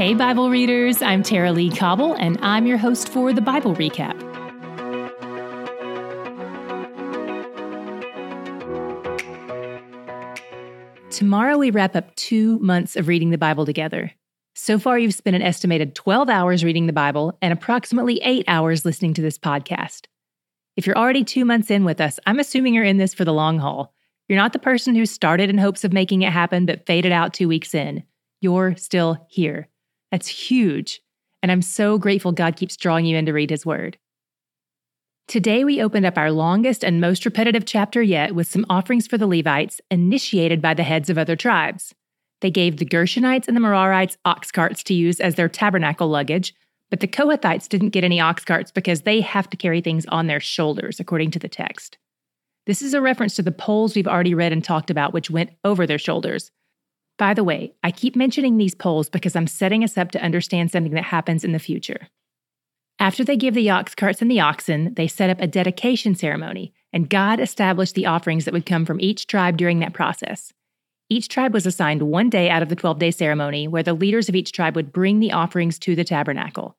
Hey, Bible readers, I'm Tara-Leigh Cobble, and I'm your host for the Bible Recap. Tomorrow, we wrap up two months of reading the Bible together. So far, you've spent an estimated 12 hours reading the Bible and approximately eight hours listening to this podcast. If you're already two months in with us, I'm assuming you're in this for the long haul. You're not the person who started in hopes of making it happen but faded out two weeks in. You're still here. That's huge. And I'm so grateful God keeps drawing you in to read His Word. Today, we opened up our longest and most repetitive chapter yet with some offerings for the Levites initiated by the heads of other tribes. They gave the Gershonites and the Merarites ox carts to use as their tabernacle luggage, but the Kohathites didn't get any ox carts because they have to carry things on their shoulders, according to the text. This is a reference to the poles we've already read and talked about, which went over their shoulders. By the way, I keep mentioning these poles because I'm setting us up to understand something that happens in the future. After they give the ox carts and the oxen, they set up a dedication ceremony, and God established the offerings that would come from each tribe during that process. Each tribe was assigned one day out of the 12 day ceremony where the leaders of each tribe would bring the offerings to the tabernacle.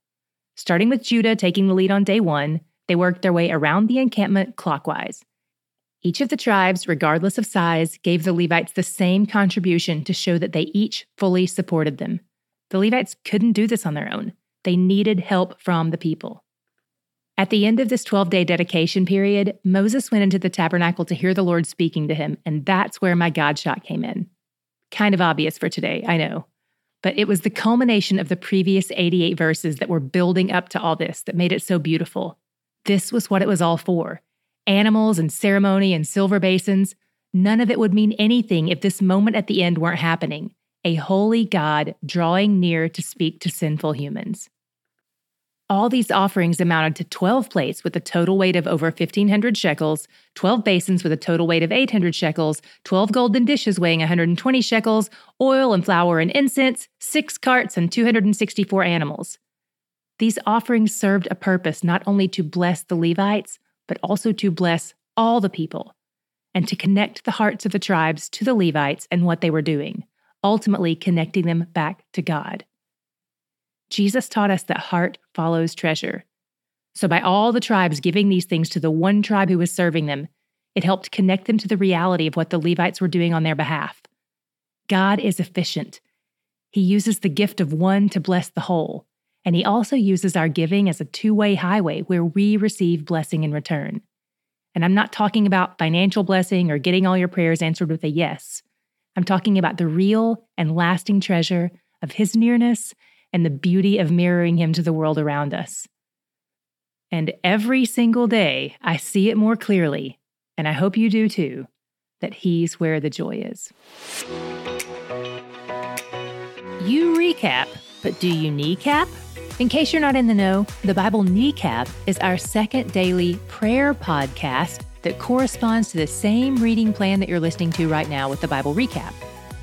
Starting with Judah taking the lead on day one, they worked their way around the encampment clockwise. Each of the tribes, regardless of size, gave the Levites the same contribution to show that they each fully supported them. The Levites couldn't do this on their own. They needed help from the people. At the end of this 12 day dedication period, Moses went into the tabernacle to hear the Lord speaking to him, and that's where my God shot came in. Kind of obvious for today, I know. But it was the culmination of the previous 88 verses that were building up to all this that made it so beautiful. This was what it was all for animals and ceremony and silver basins. None of it would mean anything if this moment at the end weren't happening a holy God drawing near to speak to sinful humans. All these offerings amounted to 12 plates with a total weight of over 1,500 shekels, 12 basins with a total weight of 800 shekels, 12 golden dishes weighing 120 shekels, oil and flour and incense, six carts, and 264 animals. These offerings served a purpose not only to bless the Levites, but also to bless all the people, and to connect the hearts of the tribes to the Levites and what they were doing ultimately connecting them back to God. Jesus taught us that heart follows treasure. So, by all the tribes giving these things to the one tribe who was serving them, it helped connect them to the reality of what the Levites were doing on their behalf. God is efficient. He uses the gift of one to bless the whole, and He also uses our giving as a two way highway where we receive blessing in return. And I'm not talking about financial blessing or getting all your prayers answered with a yes. I'm talking about the real and lasting treasure of His nearness and the beauty of mirroring Him to the world around us. And every single day, I see it more clearly, and I hope you do too, that He's where the joy is. You recap, but do you kneecap? In case you're not in the know, the Bible Kneecap is our second daily prayer podcast that corresponds to the same reading plan that you're listening to right now with the Bible recap.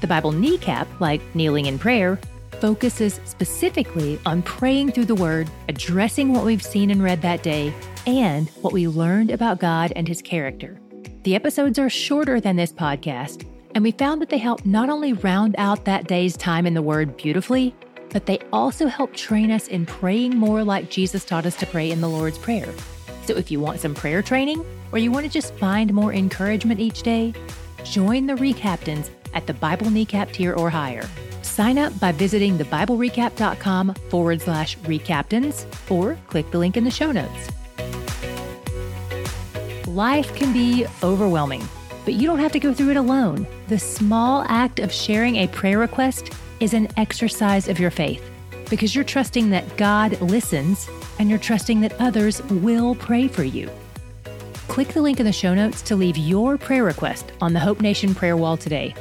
The Bible kneecap, like kneeling in prayer, focuses specifically on praying through the Word, addressing what we've seen and read that day, and what we learned about God and His character. The episodes are shorter than this podcast, and we found that they help not only round out that day's time in the Word beautifully, but they also help train us in praying more like Jesus taught us to pray in the Lord's Prayer. So if you want some prayer training, or you want to just find more encouragement each day, join the recaptains at the Bible Kneecap tier or higher. Sign up by visiting thebiblerecap.com forward slash recaptains or click the link in the show notes. Life can be overwhelming, but you don't have to go through it alone. The small act of sharing a prayer request is an exercise of your faith because you're trusting that God listens and you're trusting that others will pray for you. Click the link in the show notes to leave your prayer request on the Hope Nation prayer wall today.